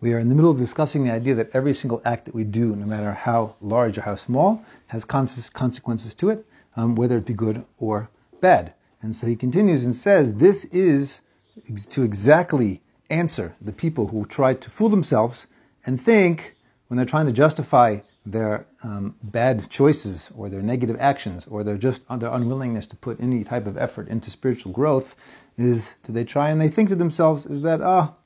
We are in the middle of discussing the idea that every single act that we do, no matter how large or how small, has consequences to it, um, whether it be good or bad. And so he continues and says, This is to exactly answer the people who try to fool themselves and think, when they're trying to justify their um, bad choices or their negative actions or their just their unwillingness to put any type of effort into spiritual growth, is do they try and they think to themselves, is that, ah, oh,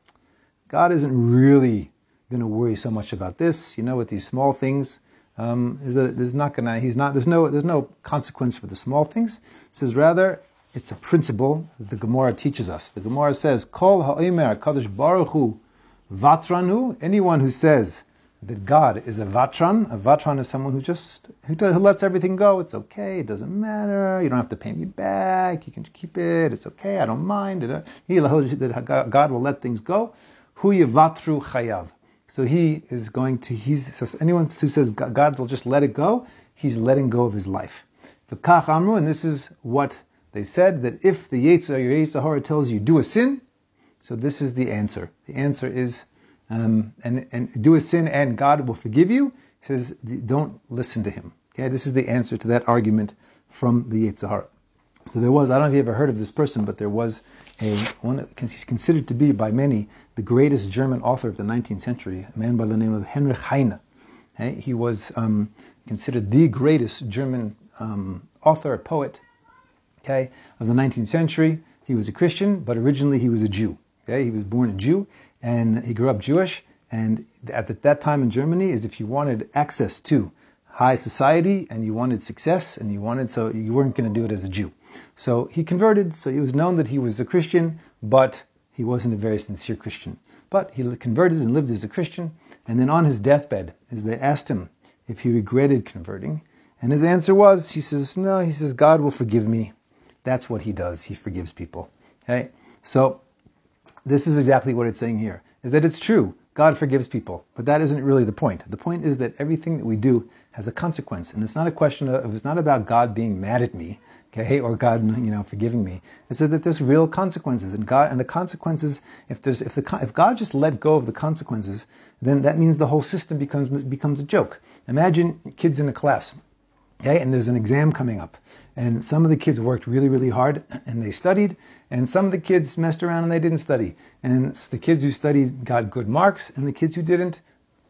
God isn't really going to worry so much about this. You know, with these small things, um, is that there's not going to. He's not. There's no. There's no consequence for the small things. It says rather, it's a principle that the Gemara teaches us. The Gemara says, "Kol ha'omer kadosh baruch hu vatranu." Anyone who says that God is a vatran, a vatran is someone who just who, who lets everything go. It's okay. It doesn't matter. You don't have to pay me back. You can keep it. It's okay. I don't mind. He, that God will let things go. Hu yivatru chayav. So he is going to, he's, so anyone who says God will just let it go, he's letting go of his life. V'kach amru, and this is what they said, that if the Yetzer Hara, your Yetzer Hara tells you do a sin, so this is the answer. The answer is, um, and, and do a sin and God will forgive you. He says, don't listen to him. Okay, this is the answer to that argument from the Yetzer Hara. So there was, I don't know if you ever heard of this person, but there was a one he's considered to be by many the greatest German author of the 19th century, a man by the name of Heinrich Heine. He was um, considered the greatest German um, author, poet, okay, of the 19th century. He was a Christian, but originally he was a Jew. Okay? He was born a Jew, and he grew up Jewish. And at that time in Germany, is if you wanted access to high society and you wanted success and you wanted so you weren't going to do it as a Jew. So he converted. So it was known that he was a Christian, but he wasn't a very sincere Christian. But he converted and lived as a Christian. And then on his deathbed, as they asked him if he regretted converting, and his answer was, he says, no, he says, God will forgive me. That's what he does. He forgives people. Okay? So this is exactly what it's saying here, is that it's true. God forgives people, but that isn't really the point. The point is that everything that we do has a consequence. And it's not a question of, it's not about God being mad at me, okay, or God, you know, forgiving me. It's so that there's real consequences. And God, and the consequences, if there's, if the, if God just let go of the consequences, then that means the whole system becomes, becomes a joke. Imagine kids in a class, okay, and there's an exam coming up. And some of the kids worked really, really hard and they studied, and some of the kids messed around and they didn't study. And the kids who studied got good marks, and the kids who didn't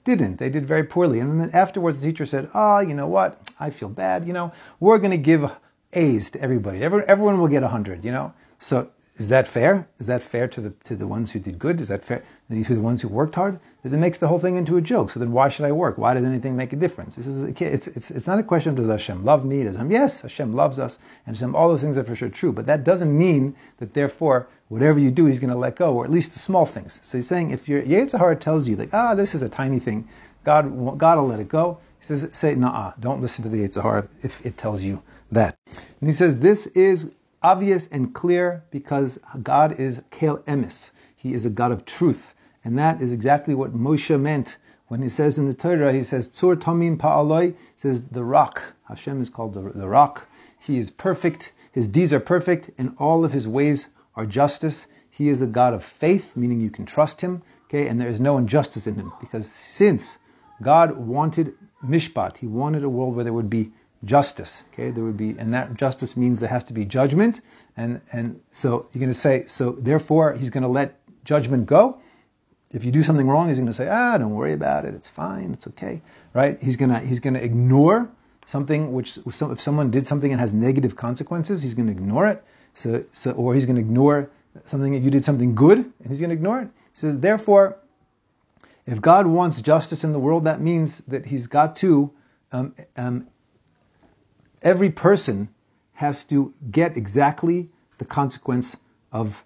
didn't. They did very poorly. And then afterwards, the teacher said, "Ah, oh, you know what? I feel bad. You know, we're going to give A's to everybody. Everyone, everyone will get a hundred. You know, so is that fair? Is that fair to the to the ones who did good? Is that fair to the ones who worked hard? Because it makes the whole thing into a joke. So then, why should I work? Why does anything make a difference? This is it's it's it's not a question of does Hashem love me? Does Hashem yes, Hashem loves us, and Hashem all those things are for sure true. But that doesn't mean that therefore whatever you do, He's going to let go, or at least the small things. So He's saying if your Yetzer Hara tells you like ah this is a tiny thing, God, God will let it go. He says, say, nah, don't listen to the Yetzer Hara if it tells you that. And he says, this is obvious and clear because God is Kel Emes. He is a God of truth. And that is exactly what Moshe meant when he says in the Torah, he says, Tzur Tomim Pa'aloi, says the rock. Hashem is called the, the rock. He is perfect. His deeds are perfect, and all of his ways are justice. He is a God of faith, meaning you can trust him, okay, and there is no injustice in him. Because since God wanted mishpat. He wanted a world where there would be justice. Okay, there would be, and that justice means there has to be judgment. And and so you're going to say, so therefore he's going to let judgment go. If you do something wrong, he's going to say, ah, don't worry about it. It's fine. It's okay. Right? He's going to he's going to ignore something which if someone did something and has negative consequences, he's going to ignore it. So so or he's going to ignore something you did something good and he's going to ignore it. He says, therefore if God wants justice in the world, that means that He's got to, um, um, every person has to get exactly the consequence of,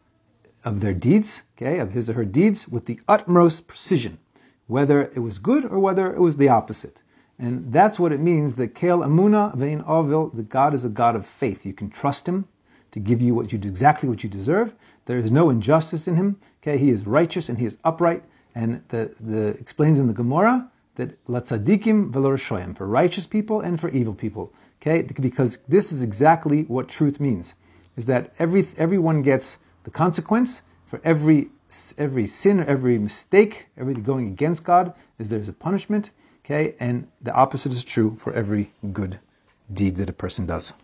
of their deeds, okay, of his or her deeds, with the utmost precision, whether it was good or whether it was the opposite. And that's what it means that Kel Amuna Vein Avil, that God is a God of faith. You can trust Him to give you what you exactly what you deserve. There is no injustice in Him. Okay, He is righteous and He is upright. And the, the explains in the Gemara that latzadikim velorashoyim, for righteous people and for evil people. Okay, because this is exactly what truth means, is that every everyone gets the consequence for every every sin, or every mistake, everything going against God is there's a punishment. Okay, and the opposite is true for every good deed that a person does.